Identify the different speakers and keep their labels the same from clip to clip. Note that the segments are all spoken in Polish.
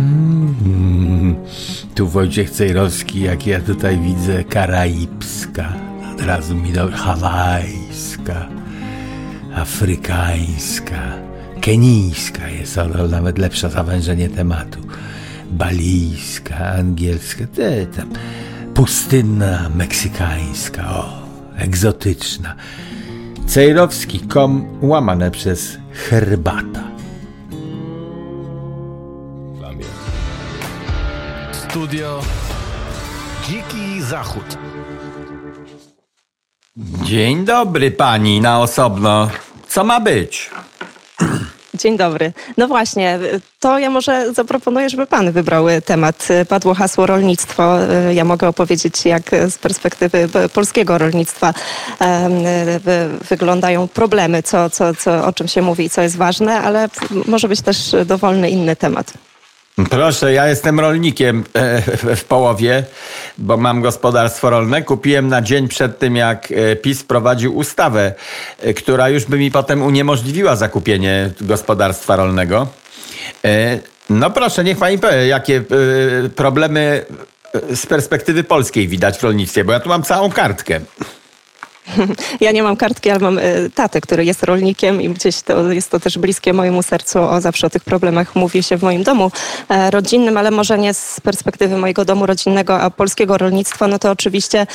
Speaker 1: Mm, tu Wojciech Cejrowski, jak ja tutaj widzę, karaibska. Od razu mi do hawajska, afrykańska, kenijska jest ale nawet lepsze zawężenie tematu. Balijska, angielska, te tam, pustynna, meksykańska, o, egzotyczna. Cejrowski, kom łamane przez herbata.
Speaker 2: Studio Dziki Zachód.
Speaker 1: Dzień dobry pani na osobno. Co ma być?
Speaker 3: Dzień dobry. No właśnie, to ja może zaproponuję, żeby pan wybrał temat. Padło hasło rolnictwo. Ja mogę opowiedzieć, jak z perspektywy polskiego rolnictwa wyglądają problemy, co, co, co, o czym się mówi i co jest ważne, ale może być też dowolny inny temat.
Speaker 1: Proszę, ja jestem rolnikiem e, w połowie, bo mam gospodarstwo rolne. Kupiłem na dzień przed tym, jak e, PiS prowadził ustawę, e, która już by mi potem uniemożliwiła zakupienie gospodarstwa rolnego. No proszę, niech pani powie, jakie problemy z perspektywy polskiej widać w rolnictwie, bo ja tu mam całą kartkę.
Speaker 3: Ja nie mam kartki, ale mam e, tatę, który jest rolnikiem i gdzieś to jest to też bliskie mojemu sercu. O zawsze o tych problemach mówi się w moim domu e, rodzinnym, ale może nie z perspektywy mojego domu rodzinnego, a polskiego rolnictwa. No to oczywiście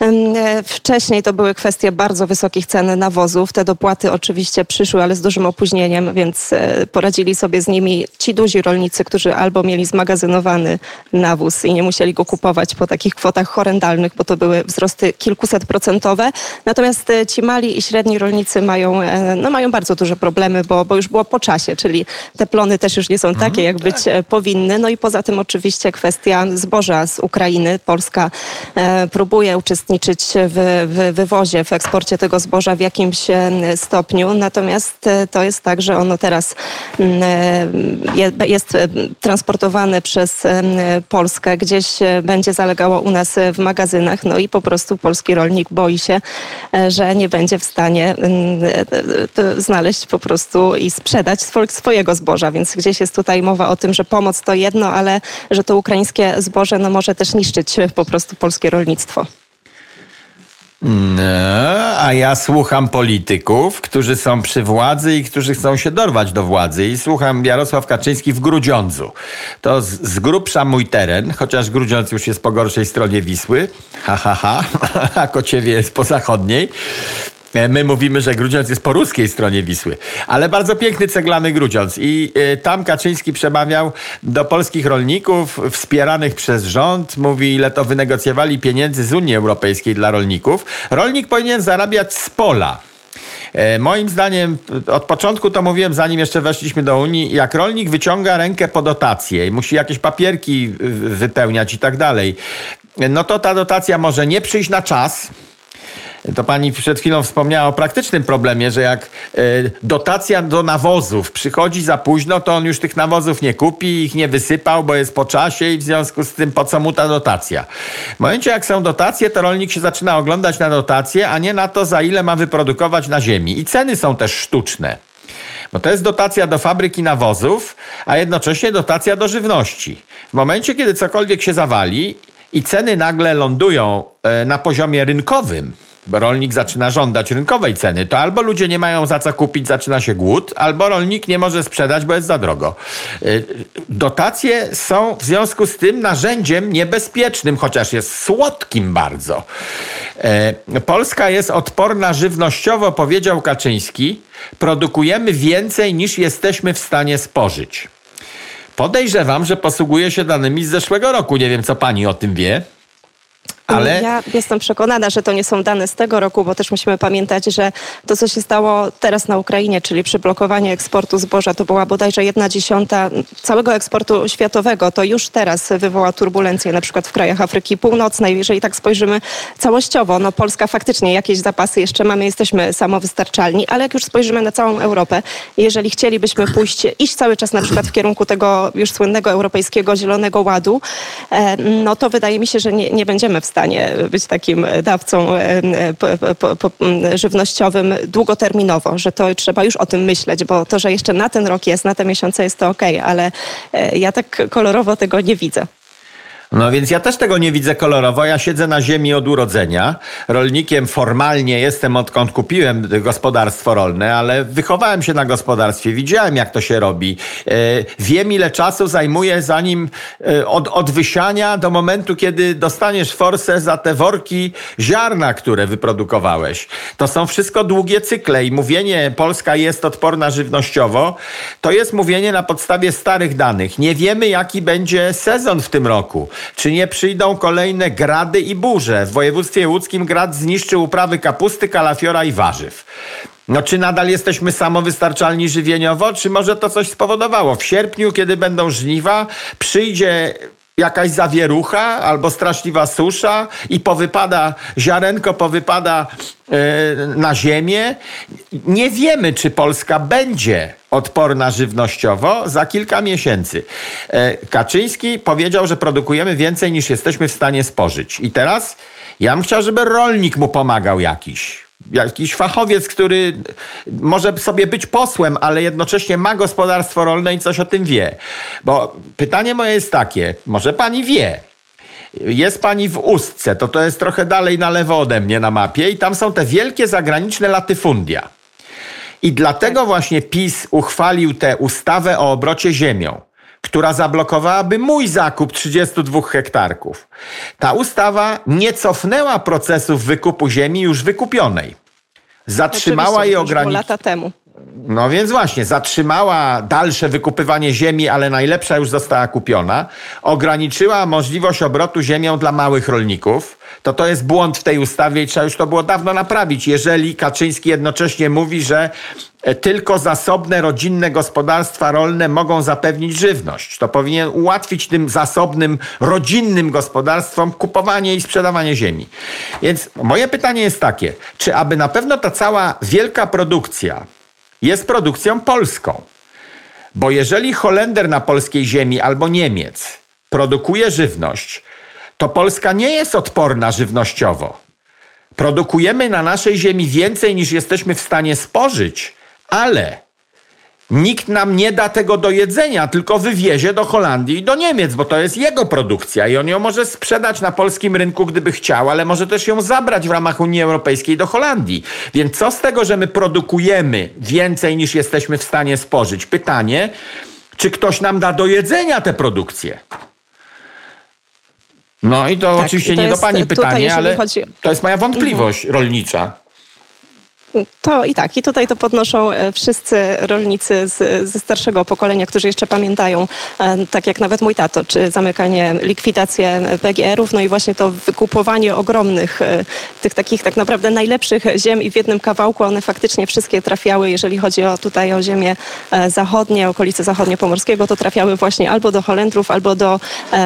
Speaker 3: e, wcześniej to były kwestie bardzo wysokich cen nawozów. Te dopłaty oczywiście przyszły, ale z dużym opóźnieniem, więc poradzili sobie z nimi ci duzi rolnicy, którzy albo mieli zmagazynowany nawóz i nie musieli go kupować po takich kwotach horrendalnych, bo to były wzrosty kilkuset procentowe, Natomiast e, ci mali i średni rolnicy mają, e, no mają bardzo duże problemy, bo, bo już było po czasie, czyli te plony też już nie są takie, jak być. E, powinny. No i poza tym oczywiście kwestia zboża z Ukrainy. Polska próbuje uczestniczyć w, w wywozie, w eksporcie tego zboża w jakimś stopniu. Natomiast to jest tak, że ono teraz jest transportowane przez Polskę, gdzieś będzie zalegało u nas w magazynach. No i po prostu polski rolnik boi się, że nie będzie w stanie mm, e, e, znaleźć po prostu i sprzedać swojego zboża. Więc gdzieś jest tutaj mowa o tym, że pomoc to jedno, ale że to ukraińskie zboże no, może też niszczyć po prostu polskie rolnictwo.
Speaker 1: No, a ja słucham polityków, którzy są przy władzy i którzy chcą się dorwać do władzy. I słucham Jarosław Kaczyński w Grudziądzu. To z, z grubsza mój teren, chociaż Grudziądz już jest po gorszej stronie Wisły. Ha, ha, ha. A Kociewie jest po zachodniej. E, my mówimy, że Grudziądz jest po ruskiej stronie Wisły, ale bardzo piękny ceglany Grudziądz. I e, tam Kaczyński przemawiał do polskich rolników wspieranych przez rząd. Mówi, ile to wynegocjowali pieniędzy z Unii Europejskiej dla rolników. Rolnik powinien zarabiać z pola. E, moim zdaniem, od początku to mówiłem, zanim jeszcze weszliśmy do Unii, jak rolnik wyciąga rękę po dotację i musi jakieś papierki wypełniać i tak dalej, no to ta dotacja może nie przyjść na czas, to pani przed chwilą wspomniała o praktycznym problemie, że jak e, dotacja do nawozów przychodzi za późno, to on już tych nawozów nie kupi, ich nie wysypał, bo jest po czasie i w związku z tym po co mu ta dotacja. W momencie jak są dotacje, to rolnik się zaczyna oglądać na dotacje, a nie na to, za ile ma wyprodukować na ziemi. I ceny są też sztuczne. Bo to jest dotacja do fabryki nawozów, a jednocześnie dotacja do żywności. W momencie, kiedy cokolwiek się zawali i ceny nagle lądują e, na poziomie rynkowym, rolnik zaczyna żądać rynkowej ceny, to albo ludzie nie mają za co kupić, zaczyna się głód, albo rolnik nie może sprzedać, bo jest za drogo. Y, dotacje są w związku z tym narzędziem niebezpiecznym, chociaż jest słodkim bardzo. Y, Polska jest odporna żywnościowo, powiedział Kaczyński. Produkujemy więcej niż jesteśmy w stanie spożyć. Podejrzewam, że posługuje się danymi z zeszłego roku. Nie wiem, co pani o tym wie.
Speaker 3: Ale... Ja jestem przekonana, że to nie są dane z tego roku, bo też musimy pamiętać, że to, co się stało teraz na Ukrainie, czyli przyblokowanie eksportu zboża, to była bodajże jedna dziesiąta całego eksportu światowego. To już teraz wywoła turbulencje na przykład w krajach Afryki Północnej. Jeżeli tak spojrzymy całościowo, no Polska faktycznie jakieś zapasy jeszcze mamy, jesteśmy samowystarczalni, ale jak już spojrzymy na całą Europę, jeżeli chcielibyśmy pójść, iść cały czas na przykład w kierunku tego już słynnego europejskiego Zielonego Ładu, e, no to wydaje mi się, że nie, nie będziemy w stanie stanie być takim dawcą żywnościowym długoterminowo, że to trzeba już o tym myśleć, bo to, że jeszcze na ten rok jest, na te miesiące jest to ok, ale ja tak kolorowo tego nie widzę.
Speaker 1: No więc ja też tego nie widzę kolorowo. Ja siedzę na ziemi od urodzenia. Rolnikiem formalnie jestem odkąd kupiłem gospodarstwo rolne, ale wychowałem się na gospodarstwie. Widziałem jak to się robi. E, wiem ile czasu zajmuje zanim e, od, od wysiania do momentu, kiedy dostaniesz forsę za te worki ziarna, które wyprodukowałeś. To są wszystko długie cykle i mówienie Polska jest odporna żywnościowo, to jest mówienie na podstawie starych danych. Nie wiemy jaki będzie sezon w tym roku. Czy nie przyjdą kolejne grady i burze? W województwie łódzkim grad zniszczył uprawy kapusty, kalafiora i warzyw. No czy nadal jesteśmy samowystarczalni żywieniowo, czy może to coś spowodowało? W sierpniu, kiedy będą żniwa, przyjdzie jakaś zawierucha albo straszliwa susza i powypada ziarenko, powypada yy, na ziemię. Nie wiemy, czy Polska będzie odporna żywnościowo za kilka miesięcy. E, Kaczyński powiedział, że produkujemy więcej niż jesteśmy w stanie spożyć. I teraz ja bym chciał, żeby rolnik mu pomagał jakiś. Jakiś fachowiec, który może sobie być posłem, ale jednocześnie ma gospodarstwo rolne i coś o tym wie. Bo pytanie moje jest takie, może pani wie, jest pani w Ustce, to to jest trochę dalej na lewo ode mnie na mapie i tam są te wielkie zagraniczne latyfundia. I dlatego właśnie PiS uchwalił tę ustawę o obrocie ziemią, która zablokowałaby mój zakup 32 hektarków. Ta ustawa nie cofnęła procesów wykupu ziemi już wykupionej. Zatrzymała je ograniczenia.
Speaker 3: lata temu.
Speaker 1: No więc właśnie, zatrzymała dalsze wykupywanie ziemi, ale najlepsza już została kupiona. Ograniczyła możliwość obrotu ziemią dla małych rolników. To to jest błąd w tej ustawie i trzeba już to było dawno naprawić. Jeżeli Kaczyński jednocześnie mówi, że e, tylko zasobne rodzinne gospodarstwa rolne mogą zapewnić żywność. To powinien ułatwić tym zasobnym rodzinnym gospodarstwom kupowanie i sprzedawanie ziemi. Więc moje pytanie jest takie, czy aby na pewno ta cała wielka produkcja jest produkcją polską. Bo jeżeli Holender na polskiej ziemi albo Niemiec produkuje żywność, to Polska nie jest odporna żywnościowo. Produkujemy na naszej ziemi więcej niż jesteśmy w stanie spożyć, ale Nikt nam nie da tego do jedzenia, tylko wywiezie do Holandii i do Niemiec, bo to jest jego produkcja i on ją może sprzedać na polskim rynku, gdyby chciał, ale może też ją zabrać w ramach Unii Europejskiej do Holandii. Więc co z tego, że my produkujemy więcej niż jesteśmy w stanie spożyć? Pytanie, czy ktoś nam da do jedzenia tę produkcję? No i to tak, oczywiście i to nie do pani pytanie, ale chodzi... to jest moja wątpliwość mhm. rolnicza.
Speaker 3: To i tak. I tutaj to podnoszą e, wszyscy rolnicy z, ze starszego pokolenia, którzy jeszcze pamiętają, e, tak jak nawet mój tato, czy zamykanie, likwidację PGR-ów, no i właśnie to wykupowanie ogromnych, e, tych takich tak naprawdę najlepszych ziem i w jednym kawałku one faktycznie wszystkie trafiały, jeżeli chodzi o tutaj o ziemię zachodnie, okolice zachodnie Pomorskiego, to trafiały właśnie albo do Holendrów, albo, do,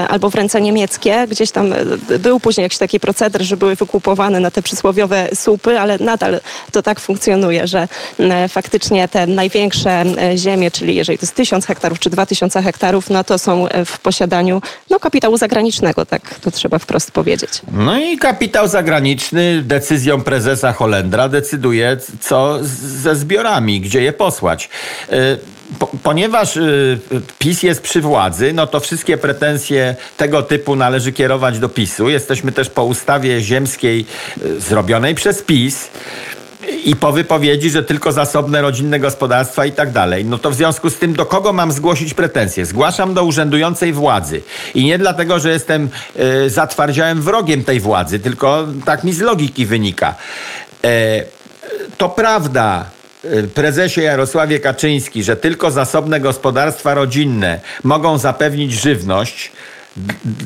Speaker 3: albo w ręce niemieckie. Gdzieś tam był później jakiś taki proceder, że były wykupowane na te przysłowiowe słupy, ale nadal to tak funkcjonuje, że e, faktycznie te największe e, ziemie, czyli jeżeli to jest tysiąc hektarów czy dwa tysiące hektarów, no to są e, w posiadaniu no, kapitału zagranicznego, tak to trzeba wprost powiedzieć.
Speaker 1: No i kapitał zagraniczny decyzją prezesa Holendra decyduje, co ze zbiorami, gdzie je posłać. ponieważ PiS jest przy władzy, no to wszystkie pretensje tego typu należy kierować do PiSu. Jesteśmy też po ustawie ziemskiej zrobionej przez PiS i po wypowiedzi, że tylko zasobne rodzinne gospodarstwa i tak dalej. No to w związku z tym do kogo mam zgłosić pretensje? Zgłaszam do urzędującej władzy. I nie dlatego, że jestem y, zatwardziałym wrogiem tej władzy, tylko tak mi z logiki wynika. E, to prawda, e, prezesie Jarosławie Kaczyński, że tylko zasobne gospodarstwa rodzinne mogą zapewnić żywność,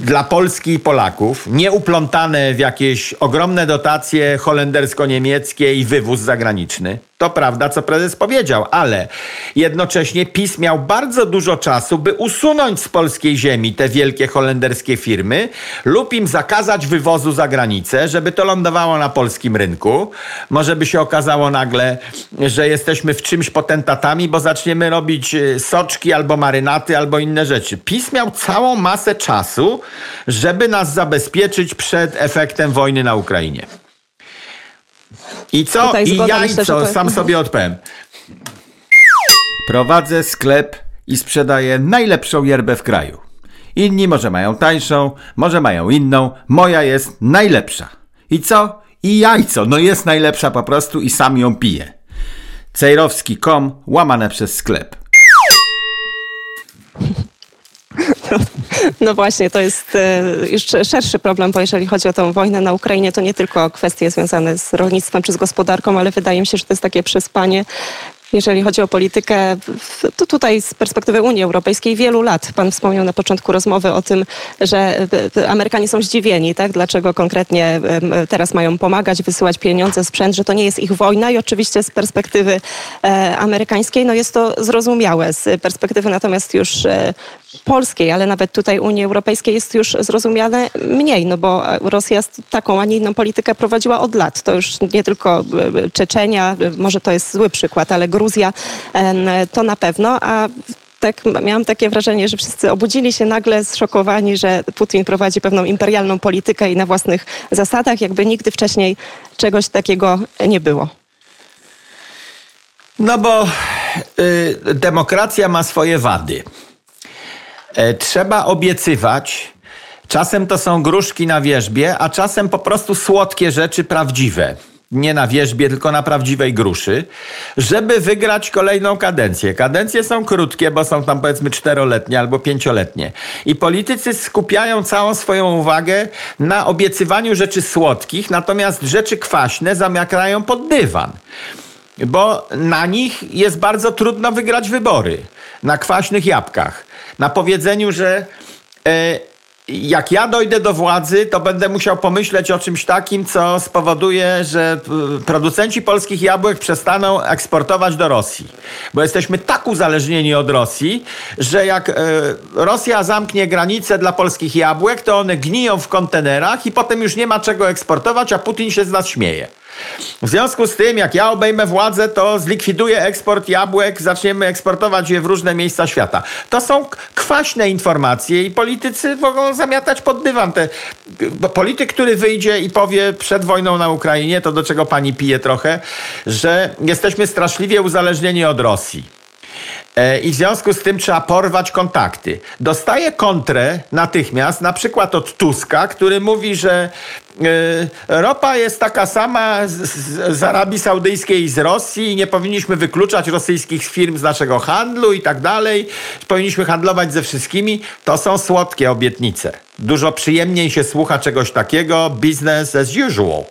Speaker 1: dla Polski i Polaków, nie uplątane w jakieś ogromne dotacje holendersko-niemieckie i wywóz zagraniczny. To prawda, co prezes powiedział, ale jednocześnie PiS miał bardzo dużo czasu, by usunąć z polskiej ziemi te wielkie holenderskie firmy lub im zakazać wywozu za granicę, żeby to lądowało na polskim rynku. Może by się okazało nagle, że jesteśmy w czymś potentatami, bo zaczniemy robić y, soczki albo marynaty, albo inne rzeczy. PiS miał całą masę czasu, żeby nas zabezpieczyć przed efektem wojny na Ukrainie. I co?
Speaker 3: Tutaj
Speaker 1: I jajco,
Speaker 3: myślę, że to-
Speaker 1: sam sobie odpowiem. Prowadzę sklep i sprzedaję najlepszą yerbę w kraju. Inni może mają tańszą, może mają inną. Moja jest najlepsza. I co? I jajco. No jest najlepsza po prostu i sam ją piję. Cejrowski.com łamane przez sklep.
Speaker 3: No właśnie, to jest e, jeszcze szerszy problem, bo jeżeli chodzi o tą wojnę na Ukrainie, to nie tylko kwestie związane z rolnictwem czy z gospodarką, ale wydaje mi się, że to jest takie przespanie. Jeżeli chodzi o politykę, to tutaj z perspektywy Unii Europejskiej wielu lat. Pan wspomniał na początku rozmowy o tym, że e, e, Amerykanie są zdziwieni, tak? dlaczego konkretnie em, teraz mają pomagać, wysyłać pieniądze, sprzęt, że to nie jest ich wojna i oczywiście z perspektywy e, amerykańskiej no jest to zrozumiałe. Z perspektywy natomiast już e, polskiej, ale nawet tutaj Unii Europejskiej jest już zrozumiane mniej, no bo Rosja taką, a nie inną politykę prowadziła od lat. To już nie tylko e, Czeczenia, e, może to jest zły przykład, ale Gruzja em, to na pewno, a tak, miałam takie wrażenie, że wszyscy obudzili się nagle zszokowani, że Putin prowadzi pewną imperialną politykę i na własnych zasadach, jakby nigdy wcześniej czegoś takiego nie było.
Speaker 1: No bo y, demokracja ma swoje wady. E, trzeba obiecywać. Czasem to są gruszki na wierzbie, a czasem po prostu słodkie rzeczy prawdziwe. Nie na wierzbie, tylko na prawdziwej gruszy, żeby wygrać kolejną kadencję. Kadencje są krótkie, bo są tam powiedzmy czteroletnie albo pięcioletnie. I politycy skupiają całą swoją uwagę na obiecywaniu rzeczy słodkich, natomiast rzeczy kwaśne zamiakrają pod dywan bo na nich jest bardzo trudno wygrać wybory. Na kwaśnych jabłkach. Na powiedzeniu, że e, jak ja dojdę do władzy, to będę musiał pomyśleć o czymś takim, co spowoduje, że e, producenci polskich jabłek przestaną eksportować do Rosji. Bo jesteśmy tak uzależnieni od Rosji, że jak e, Rosja zamknie granice dla polskich jabłek, to one gniją w kontenerach i potem już nie ma czego eksportować, a Putin się z nas śmieje. W związku z tym, jak ja obejmę władzę, to zlikwiduję eksport jabłek, zaczniemy eksportować je w różne miejsca świata. To są kwaśne informacje i politycy mogą zamiatać pod dywan. Te, bo polityk, który wyjdzie i powie przed wojną na Ukrainie, to do czego pani pije trochę, że jesteśmy straszliwie uzależnieni od Rosji. E, I w związku z tym trzeba porwać kontakty. Dostaje kontrę natychmiast, na przykład od Tuska, który mówi, że e, ropa jest taka sama z, Arabii Saudyjskiej i z Rosji i nie powinniśmy wykluczać rosyjskich firm z naszego handlu i tak dalej. Powinniśmy handlować ze wszystkimi. To są słodkie obietnice. Dużo przyjemniej się słucha czegoś takiego, business as usual,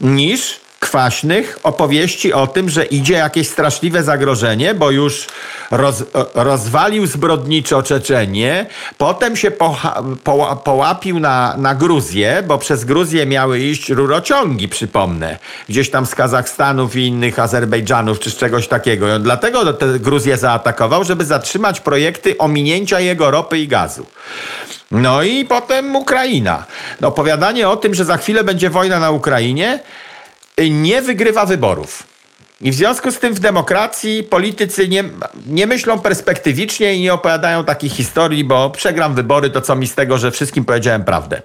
Speaker 1: niż kwaśnych opowieści o tym, że idzie jakieś straszliwe zagrożenie, bo już roz, rozwalił zbrodniczo Czeczenię, potem się pocha, poła, połapił na, na Gruzję, bo przez Gruzję miały iść rurociągi, przypomnę, gdzieś tam z Kazachstanów i innych Azerbejdżanów, czy z czegoś takiego. I dlatego tę Gruzję zaatakował, żeby zatrzymać projekty ominięcia jego ropy i gazu. No i potem Ukraina. No, opowiadanie o tym, że za chwilę będzie wojna na Ukrainie, nie wygrywa wyborów. I w związku z tym w demokracji politycy nie, nie myślą perspektywicznie i nie opowiadają takich historii, bo przegram wybory, to co mi z tego, że wszystkim powiedziałem prawdę.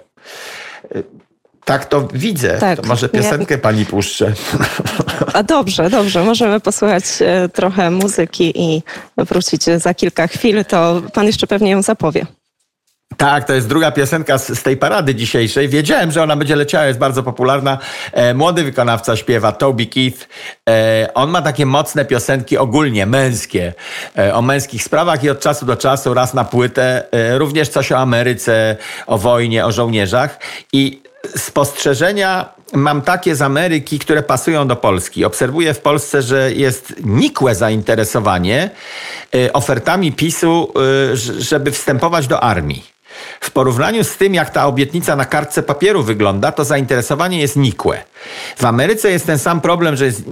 Speaker 1: Tak to widzę.
Speaker 3: Tak.
Speaker 1: To może piosenkę
Speaker 3: Nie-
Speaker 1: pani puszczę.
Speaker 3: A dobrze, dobrze. Możemy posłuchać e, trochę muzyki i wrócić za kilka chwil. To pan jeszcze pewnie ją zapowie.
Speaker 1: Tak, to jest druga piosenka z, z tej parady dzisiejszej. Wiedziałem, że ona będzie leciała, jest bardzo popularna. E, młody wykonawca śpiewa, Toby Keith. E, on ma takie mocne piosenki ogólnie męskie, e, o męskich sprawach i od czasu do czasu raz na płytę e, również coś o Ameryce, o wojnie, o żołnierzach. I spostrzeżenia mam takie z Ameryki, które pasują do Polski. Obserwuję w Polsce, że jest nikłe zainteresowanie e, ofertami PiSu, e, żeby wstępować do armii. W porównaniu z tym, jak ta obietnica na kartce papieru wygląda, to zainteresowanie jest nikłe. W Ameryce jest ten sam problem, że jest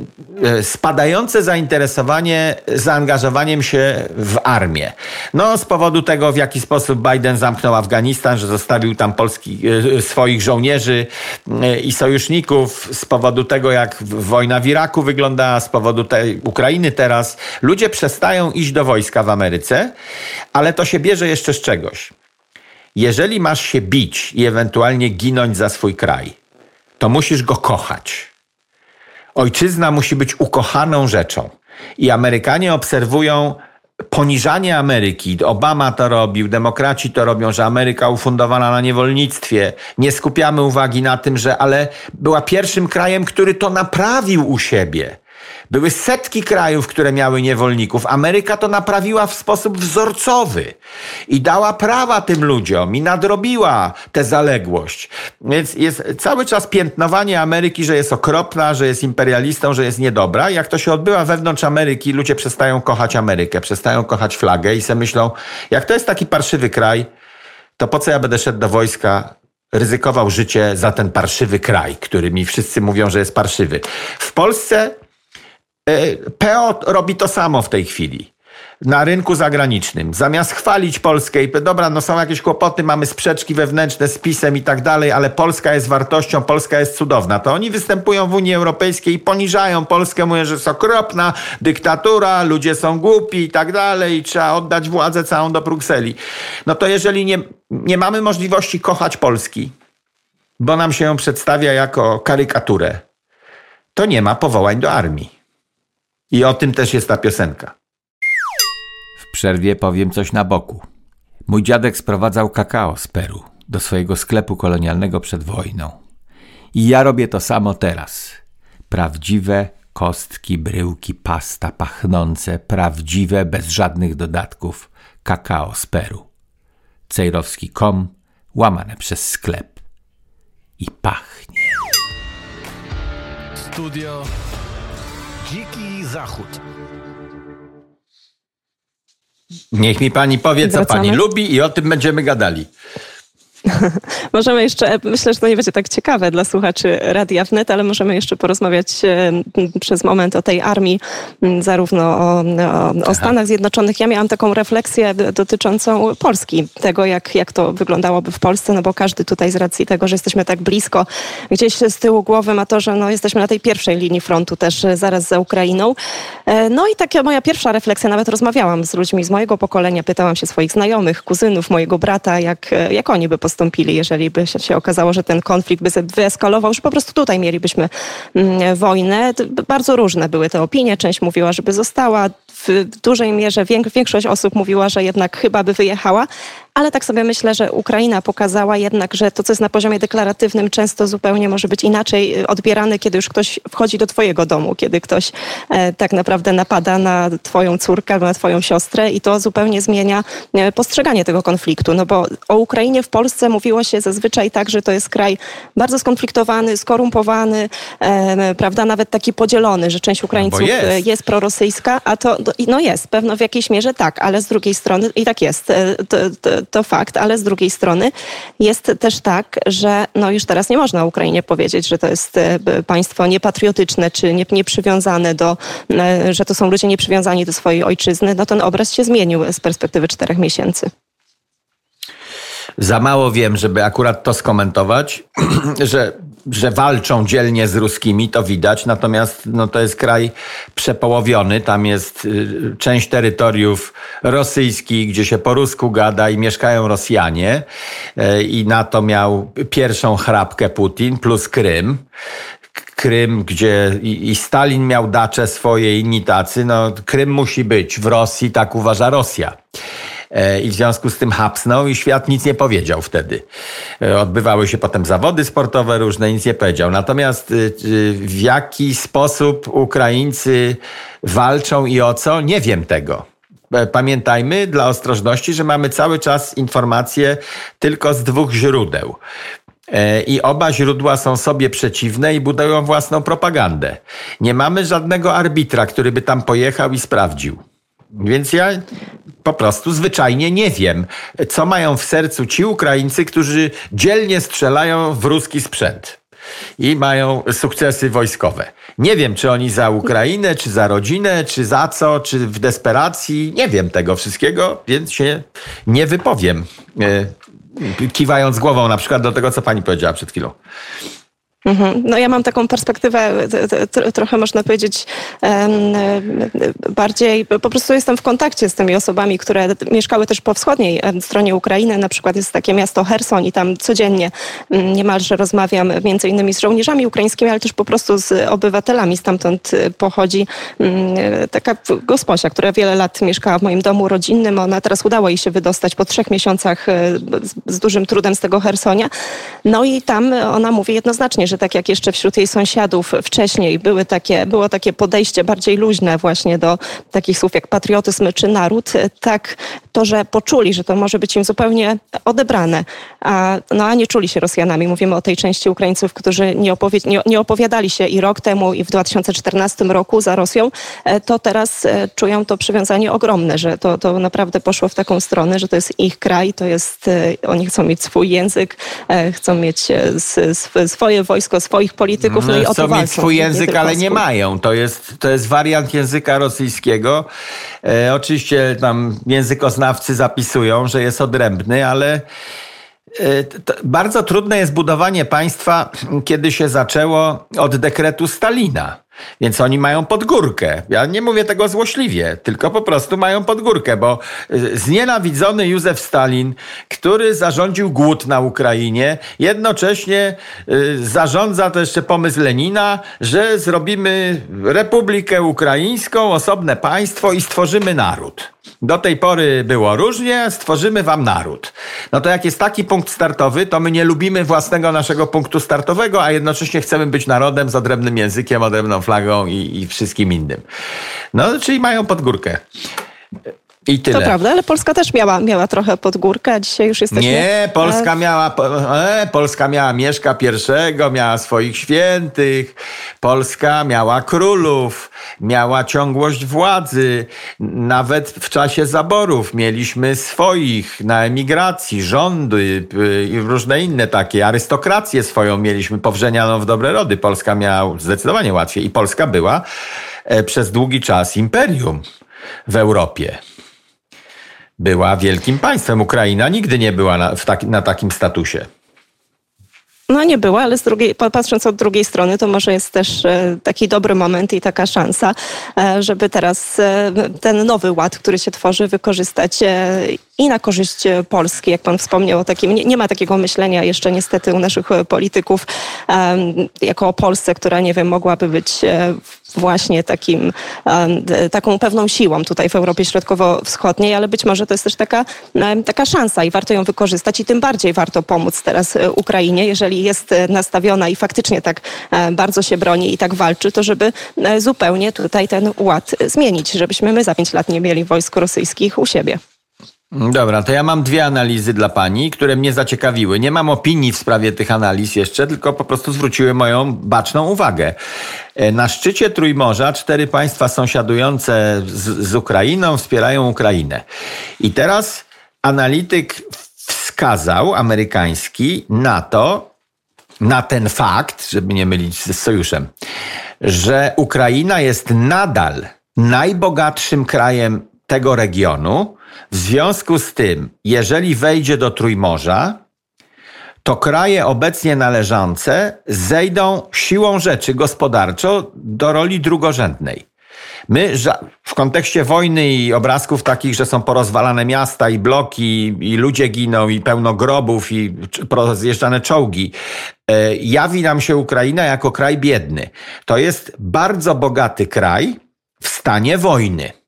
Speaker 1: e, spadające zainteresowanie zaangażowaniem się w armię. No, z powodu tego, w jaki sposób Biden zamknął Afganistan, że zostawił tam polski, e, swoich żołnierzy e, i sojuszników, z powodu tego, jak wojna w Iraku wygląda, z powodu tej Ukrainy teraz. Ludzie przestają iść do wojska w Ameryce, ale to się bierze jeszcze z czegoś. Jeżeli masz się bić i ewentualnie ginąć za swój kraj, to musisz go kochać. Ojczyzna musi być ukochaną rzeczą. I Amerykanie obserwują poniżanie Ameryki. Obama to robił, demokraci to robią, że Ameryka ufundowana na niewolnictwie. Nie skupiamy uwagi na tym, że ale była pierwszym krajem, który to naprawił u siebie. Były setki krajów, które miały niewolników. Ameryka to naprawiła w sposób wzorcowy i dała prawa tym ludziom i nadrobiła tę zaległość. Więc jest cały czas piętnowanie Ameryki, że jest okropna, że jest imperialistą, że jest niedobra. Jak to się odbywa wewnątrz Ameryki, ludzie przestają kochać Amerykę, przestają kochać flagę i sobie myślą, jak to jest taki parszywy kraj, to po co ja będę szedł do wojska, ryzykował życie za ten parszywy kraj, który mi wszyscy mówią, że jest parszywy. W Polsce PO robi to samo w tej chwili. Na rynku zagranicznym. Zamiast chwalić Polskę i dobra, no są jakieś kłopoty, mamy sprzeczki wewnętrzne z PiSem i tak dalej, ale Polska jest wartością, Polska jest cudowna. To oni występują w Unii Europejskiej i poniżają Polskę, mówią, że jest okropna, dyktatura, ludzie są głupi i tak dalej, i trzeba oddać władzę całą do Brukseli. No to jeżeli nie, nie mamy możliwości kochać Polski, bo nam się ją przedstawia jako karykaturę, to nie ma powołań do armii. I o tym też jest ta piosenka.
Speaker 4: W przerwie powiem coś na boku. Mój dziadek sprowadzał kakao z Peru do swojego sklepu kolonialnego przed wojną. I ja robię to samo teraz. Prawdziwe kostki, bryłki, pasta pachnące, prawdziwe, bez żadnych dodatków, kakao z Peru. Cejrowski.com, łamane przez sklep. I pachnie.
Speaker 2: Studio Dziki Zachód.
Speaker 1: Niech mi pani powie, co
Speaker 3: Wracamy.
Speaker 1: pani lubi i o tym będziemy gadali.
Speaker 3: Możemy jeszcze, myślę, że to nie będzie tak ciekawe dla słuchaczy Radia Wnet, ale możemy jeszcze porozmawiać e, przez moment o tej armii, zarówno o, o, o Stanach Zjednoczonych. Ja miałam taką refleksję dotyczącą Polski, tego jak, jak to wyglądałoby w Polsce, no bo każdy tutaj z racji tego, że jesteśmy tak blisko, gdzieś z tyłu głowy ma to, że no, jesteśmy na tej pierwszej linii frontu też e, zaraz za Ukrainą. E, No i taka moja pierwsza refleksja, nawet rozmawiałam z ludźmi z mojego pokolenia, pytałam się swoich znajomych, kuzynów, mojego brata, jak, jak oni by postąpili, jeżeli by się, okazało, że ten konflikt by wyeskalował, że po prostu tutaj mielibyśmy mm, wojnę. Bardzo różne były te opinie. Część mówiła, żeby została. W dużej mierze większość osób mówiła, że jednak chyba by wyjechała. Ale tak sobie myślę, że Ukraina pokazała jednak, że to, co jest na poziomie deklaratywnym, często zupełnie może być inaczej y, odbierane, kiedy już ktoś wchodzi do twojego domu, kiedy ktoś e, tak naprawdę napada na twoją córkę albo na twoją siostrę i to zupełnie zmienia e, postrzeganie tego konfliktu. No bo o Ukrainie w Polsce mówiło się zazwyczaj tak, że to jest kraj bardzo skonfliktowany, skorumpowany, e, prawda, nawet taki podzielony, że część Ukraińców
Speaker 1: No jest.
Speaker 3: e, jest prorosyjska, a to no jest, pewno w jakiejś mierze tak, ale z drugiej strony, i tak jest, e, to, to, to fakt, ale z drugiej strony jest też tak, że no już teraz nie można Ukrainie powiedzieć, że to jest e, państwo niepatriotyczne, czy nie, nieprzywiązane do, e, że to są ludzie nieprzywiązani do swojej ojczyzny, no ten obraz się zmienił z perspektywy czterech miesięcy.
Speaker 1: Za mało wiem, żeby akurat to skomentować, że, że walczą dzielnie z ruskimi, to widać, natomiast no, to jest kraj przepołowiony, tam jest y, część terytoriów rosyjskich, gdzie się po rusku gada i mieszkają Rosjanie y, i na to miał pierwszą chrapkę Putin, plus Krym. Krym, gdzie i, Stalin miał dacze swoje, inni tacy, no Krym musi być w Rosji, tak uważa Rosja. E, I w związku z tym hapsnął i świat nic nie powiedział wtedy. E, Odbywały się potem zawody sportowe różne, nic nie powiedział. Natomiast y, w jaki sposób Ukraińcy walczą i o co, nie wiem tego. E, Pamiętajmy dla ostrożności, że mamy cały czas informacje tylko z dwóch źródeł. E, I oba źródła są sobie przeciwne i budują własną propagandę. Nie mamy żadnego arbitra, który by tam pojechał i sprawdził. Więc ja po prostu zwyczajnie nie wiem, co mają w sercu ci Ukraińcy, którzy dzielnie strzelają w ruski sprzęt i mają sukcesy wojskowe. Nie wiem, czy oni za Ukrainę, czy za rodzinę, czy za co, czy w desperacji. Nie wiem tego wszystkiego, więc się nie wypowiem. E, kiwając głową na przykład do tego, co pani powiedziała przed chwilą.
Speaker 3: Mhm. No ja mam taką perspektywę trochę można powiedzieć bardziej, po prostu jestem w kontakcie z tymi osobami, które mieszkały też po wschodniej stronie Ukrainy. Na przykład jest takie miasto Herson i tam codziennie mm, niemalże rozmawiam między innymi z żołnierzami ukraińskimi, ale też po prostu z obywatelami. Stamtąd y, pochodzi mm, taka gosposia, która wiele lat mieszkała w moim domu rodzinnym. Ona teraz udało jej się wydostać po trzech miesiącach y, z dużym trudem z tego Hersonia. No i tam ona mówi jednoznacznie, że tak jak jeszcze wśród jej sąsiadów wcześniej były takie, było takie podejście bardziej luźne właśnie do takich słów jak patriotyzm czy naród, tak to, że poczuli, że to może być im zupełnie odebrane, a, no, a nie czuli się Rosjanami. Mówimy o tej części Ukraińców, którzy nie, opowi- nie, nie opowiadali się i rok temu, i w 2014 roku za Rosją, e, to teraz e, czują to przywiązanie ogromne, że to, to naprawdę poszło w taką stronę, że to jest ich kraj, to jest, e, oni chcą mieć swój język, chcą mieć swoje wojsko, wojsko, swoich polityków, no, no i o
Speaker 1: to mieć swój język, ale nie mają. To jest, to jest wariant języka rosyjskiego. E, oczywiście tam językoznawcy zapisują, że jest odrębny, ale e, bardzo trudne jest budowanie państwa, kiedy się zaczęło od dekretu Stalina. Więc oni mają podgórkę. Ja nie mówię tego złośliwie, tylko po prostu mają podgórkę, bo y, znienawidzony Józef Stalin, który zarządził głód na Ukrainie, jednocześnie y, zarządza to jeszcze pomysł Lenina, że zrobimy Republikę Ukraińską, osobne państwo i stworzymy naród. Do tej pory było różnie, stworzymy wam naród. No to jak jest taki punkt startowy, to my nie lubimy własnego naszego punktu startowego, a jednocześnie chcemy być narodem z odrębnym językiem, odrębną flagą i, i wszystkim innym. No, czyli mają podgórkę. I tyle.
Speaker 3: To prawda, ale Polska też miała, miała trochę pod górkę, a dzisiaj już jesteśmy...
Speaker 1: Nie, Polska miała, e, Polska miała Mieszka I, miała swoich świętych, Polska miała królów, miała ciągłość władzy, nawet w czasie zaborów mieliśmy swoich na emigracji, rządy i różne inne takie, arystokrację swoją mieliśmy powrzenianą w dobre rody. Polska miała zdecydowanie łatwiej i Polska była e, przez długi czas imperium w Europie była wielkim państwem. Ukraina nigdy nie była na, na takim statusie.
Speaker 3: No nie była, ale z drugiej, patrząc od drugiej strony, to może jest też e, taki dobry moment i taka szansa, e, żeby teraz e, ten nowy ład, który się tworzy, wykorzystać i na korzyść Polski, jak pan wspomniał o takim, nie, nie ma takiego myślenia jeszcze niestety u naszych polityków jako o Polsce, która nie wiem, mogłaby być właśnie takim, taką pewną siłą tutaj w Europie Środkowo-Wschodniej, ale być może to jest też taka, taka szansa i warto ją wykorzystać i tym bardziej warto pomóc teraz e, Ukrainie, jeżeli jest e, nastawiona i faktycznie tak e, bardzo się broni i tak walczy, to żeby zupełnie tutaj ten ład zmienić, żebyśmy my za pięć lat nie mieli wojsk rosyjskich u siebie.
Speaker 1: Dobra, to ja mam dwie analizy dla pani, które mnie zaciekawiły. Nie mam opinii w sprawie tych analiz jeszcze, tylko po prostu zwróciły moją baczną uwagę. E, na szczycie Trójmorza cztery państwa sąsiadujące z, z Ukrainą wspierają Ukrainę. I teraz analityk wskazał, amerykański, na to, na ten fakt, żeby nie mylić z sojuszem, że Ukraina jest nadal najbogatszym krajem tego regionu, w związku z tym, jeżeli wejdzie do Trójmorza, to kraje obecnie należące zejdą siłą rzeczy gospodarczo do roli drugorzędnej. My w kontekście wojny i obrazków takich, że są porozwalane miasta i bloki, i ludzie giną, i pełno grobów, i zjeżdżane czołgi, e, jawi nam się Ukraina jako kraj biedny. To jest bardzo bogaty kraj w stanie wojny.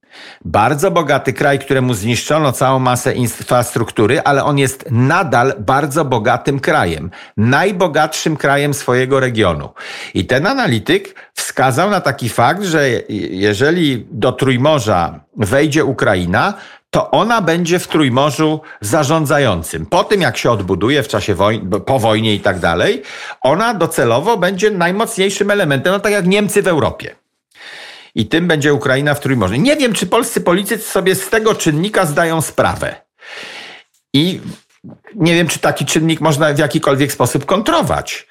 Speaker 1: Bardzo bogaty kraj, któremu zniszczono całą masę infrastruktury, ale on jest nadal bardzo bogatym krajem. Najbogatszym krajem swojego regionu. I ten analityk wskazał na taki fakt, że jeżeli do Trójmorza wejdzie Ukraina, to ona będzie w Trójmorzu zarządzającym. Po tym, jak się odbuduje w czasie wojny, po wojnie i tak dalej, ona docelowo będzie najmocniejszym elementem, no tak jak Niemcy w Europie. I tym będzie Ukraina w Trójmorzu. Nie wiem, czy polscy politycy sobie z tego czynnika zdają sprawę. I nie wiem, czy taki czynnik można w jakikolwiek sposób kontrować.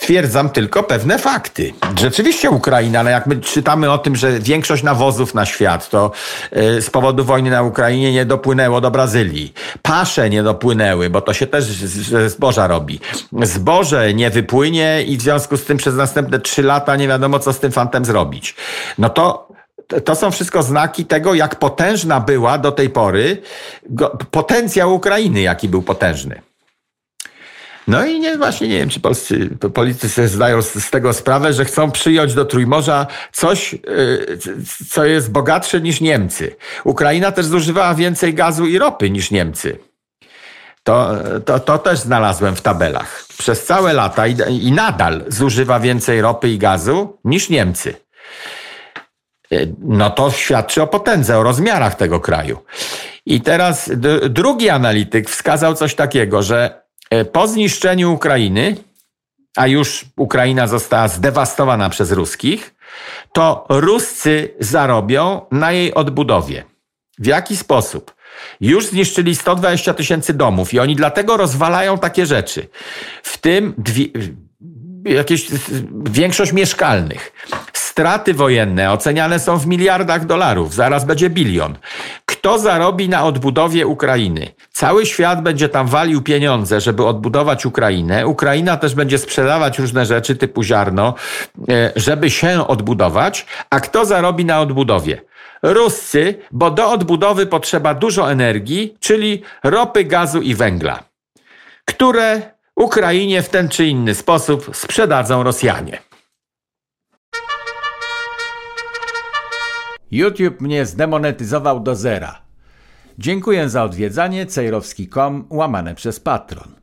Speaker 1: Stwierdzam tylko pewne fakty. Rzeczywiście Ukraina, ale jak my czytamy o tym, że większość nawozów na świat to y, z powodu wojny na Ukrainie nie dopłynęło do Brazylii. Pasze nie dopłynęły, bo to się też ze zboża robi. Zboże nie wypłynie i w związku z tym przez następne trzy lata nie wiadomo, co z tym fantem zrobić. No to to są wszystko znaki tego, jak potężna była do tej pory potencjał Ukrainy, jaki był potężny. No i nie, właśnie nie wiem, czy polscy politycy zdają z, z, tego sprawę, że chcą przyjąć do Trójmorza coś, yy, co jest bogatsze niż Niemcy. Ukraina też zużywała więcej gazu i ropy niż Niemcy. To, to, to też znalazłem w tabelach. Przez całe lata i, i nadal zużywa więcej ropy i gazu niż Niemcy. Yy, no to świadczy o potędze, o rozmiarach tego kraju. I teraz drugi analityk wskazał coś takiego, że po zniszczeniu Ukrainy, a już Ukraina została zdewastowana przez Ruskich, to Ruscy zarobią na jej odbudowie. W jaki sposób? Już zniszczyli 120 tysięcy domów i oni dlatego rozwalają takie rzeczy. W tym dwie, jakieś, większość mieszkalnych. Straty wojenne oceniane są w miliardach dolarów, zaraz będzie bilion. Kto zarobi na odbudowie Ukrainy? Cały świat będzie tam walił pieniądze, żeby odbudować Ukrainę. Ukraina też będzie sprzedawać różne rzeczy typu ziarno, e, żeby się odbudować. A kto zarobi na odbudowie? Ruscy, bo do odbudowy potrzeba dużo energii, czyli ropy, gazu i węgla, które Ukrainie w ten czy inny sposób sprzedadzą Rosjanie.
Speaker 4: YouTube mnie zdemonetyzował do zera. Dziękuję za odwiedzanie cejrowski.com łamane przez patron.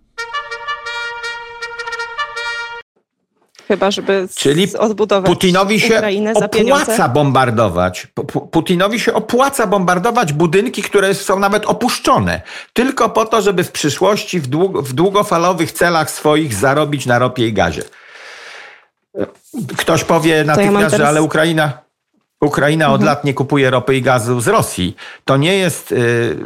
Speaker 3: chyba, żeby
Speaker 1: Czyli
Speaker 3: odbudować
Speaker 1: Putinowi się
Speaker 3: Ukrainę
Speaker 1: za opłaca bombardować. Putinowi się opłaca bombardować budynki, które są nawet opuszczone, tylko po to, żeby w przyszłości w, dług, w długofalowych celach swoich zarobić na ropie i gazie. Ktoś powie natychmiast, ja teraz... że ale Ukraina Ukraina od mhm. lat nie kupuje ropy i gazu z Rosji. To nie jest y,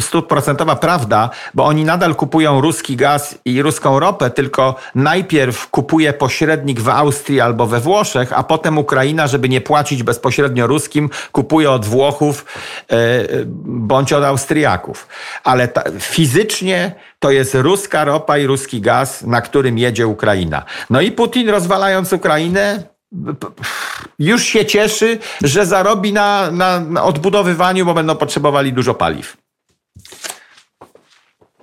Speaker 1: stuprocentowa prawda, bo oni nadal kupują ruski gaz i ruską ropę, tylko najpierw kupuje pośrednik w Austrii albo we Włoszech, a potem Ukraina, żeby nie płacić bezpośrednio ruskim, kupuje od Włochów y, bądź od Austriaków. Ale ta, fizycznie to jest ruska ropa i ruski gaz, na którym jedzie Ukraina. No i Putin rozwalając Ukrainę, już się cieszy, że zarobi na, na, na odbudowywaniu, bo będą potrzebowali dużo paliw.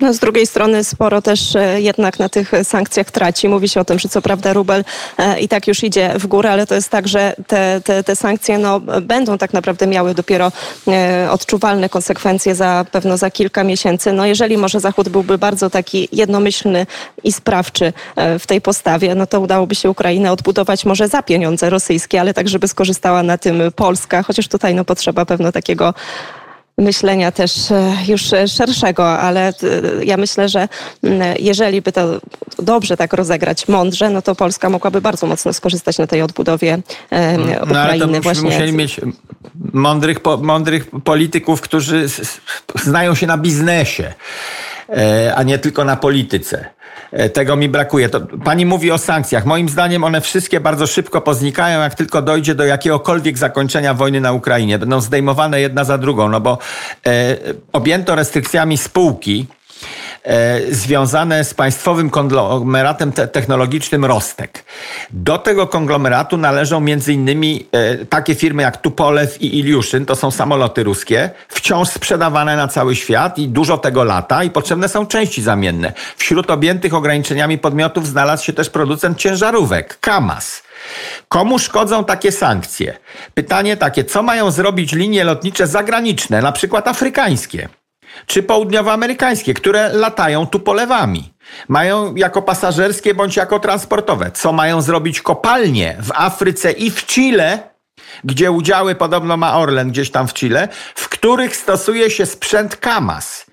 Speaker 3: No, z drugiej strony sporo też e, jednak na tych sankcjach traci. Mówi się o tym, że co prawda rubel e, i tak już idzie w górę, ale to jest tak, że te, te, te sankcje no, będą tak naprawdę miały dopiero e, odczuwalne konsekwencje za pewno za kilka miesięcy. No jeżeli może Zachód byłby bardzo taki jednomyślny i sprawczy w tej postawie, no to udałoby się Ukrainę odbudować może za pieniądze rosyjskie, ale tak, żeby skorzystała na tym Polska, chociaż tutaj no, potrzeba pewno takiego myślenia też e, już szerszego, ale e, ja myślę, że jeżeli by to dobrze tak rozegrać, mądrze, no to Polska mogłaby bardzo mocno skorzystać na tej odbudowie Ukrainy. No, ale to
Speaker 1: właśnie. musieli mieć mądrych, mądrych polityków, którzy znają się na biznesie, e, a nie tylko na polityce. E, tego mi brakuje. To pani mówi o sankcjach. Moim zdaniem one wszystkie bardzo szybko poznikają, jak tylko dojdzie do jakiegokolwiek zakończenia wojny na Ukrainie. Będą zdejmowane jedna za drugą, no bo e, objęto restrykcjami spółki, E, związane z państwowym konglomeratem technologicznym Rostek. Do tego konglomeratu należą między innymi e, takie firmy jak Tupolew i Iliuszyn, to są samoloty ruskie, wciąż sprzedawane na cały świat i dużo tego lata i potrzebne są części zamienne. Wśród objętych ograniczeniami podmiotów znalazł się też producent ciężarówek, KAMAZ. Komu szkodzą takie sankcje? Pytanie takie, co mają zrobić linie lotnicze zagraniczne, na przykład afrykańskie? Czy południowoamerykańskie, które latają tu polewami. Mają jako pasażerskie bądź jako transportowe. Co mają zrobić kopalnie w Afryce i w Chile, gdzie udziały podobno ma Orlen gdzieś tam w Chile, w których stosuje się sprzęt KAMAS.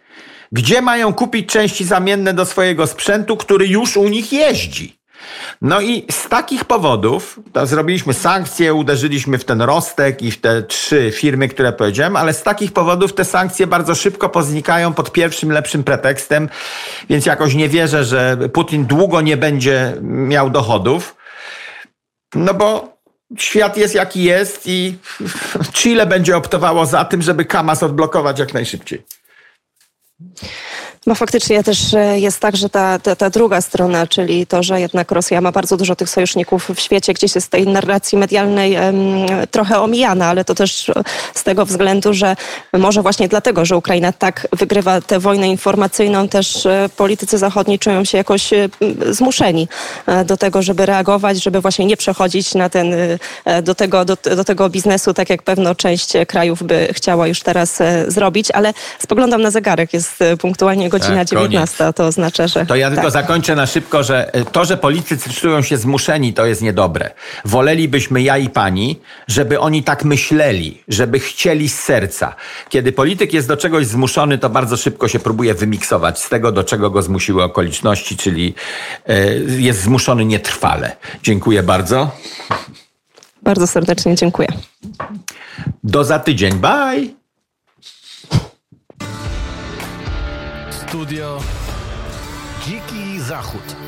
Speaker 1: Gdzie mają kupić części zamienne do swojego sprzętu, który już u nich jeździ? No i z takich powodów zrobiliśmy sankcje, uderzyliśmy w ten Rostek i w te trzy firmy, które powiedziałem, ale z takich powodów te sankcje bardzo szybko poznikają pod pierwszym lepszym pretekstem, więc jakoś nie wierzę, że Putin długo nie będzie miał dochodów. No bo świat jest jaki jest i Chile będzie optowało za tym, żeby Kamas odblokować jak najszybciej.
Speaker 3: No faktycznie też e, jest tak, że ta, ta, ta, druga strona, czyli to, że jednak Rosja ma bardzo dużo tych sojuszników w świecie, gdzieś jest z tej narracji medialnej um, trochę omijana, ale to też z tego względu, że może właśnie dlatego, że Ukraina tak wygrywa tę wojnę informacyjną, też e, politycy zachodni czują się jakoś zmuszeni e, do tego, żeby reagować, żeby właśnie nie przechodzić na ten, do tego, do, do tego biznesu, tak jak pewno część krajów by chciała już teraz zrobić, ale spoglądam na zegarek, jest punktualnie godzina tak, 19, koniec. to oznacza, że...
Speaker 1: To ja tylko tak. zakończę na szybko, że e, to, że politycy czują się zmuszeni, to jest niedobre. Wolelibyśmy ja i pani, żeby oni tak myśleli, żeby chcieli z serca. Kiedy polityk jest do czegoś zmuszony, to bardzo szybko się próbuje wymiksować z tego, do czego go zmusiły okoliczności, czyli e, jest zmuszony nietrwale. Dziękuję bardzo.
Speaker 3: Bardzo serdecznie dziękuję.
Speaker 1: Do za tydzień. Bye!
Speaker 2: Studio Dziki Zachód.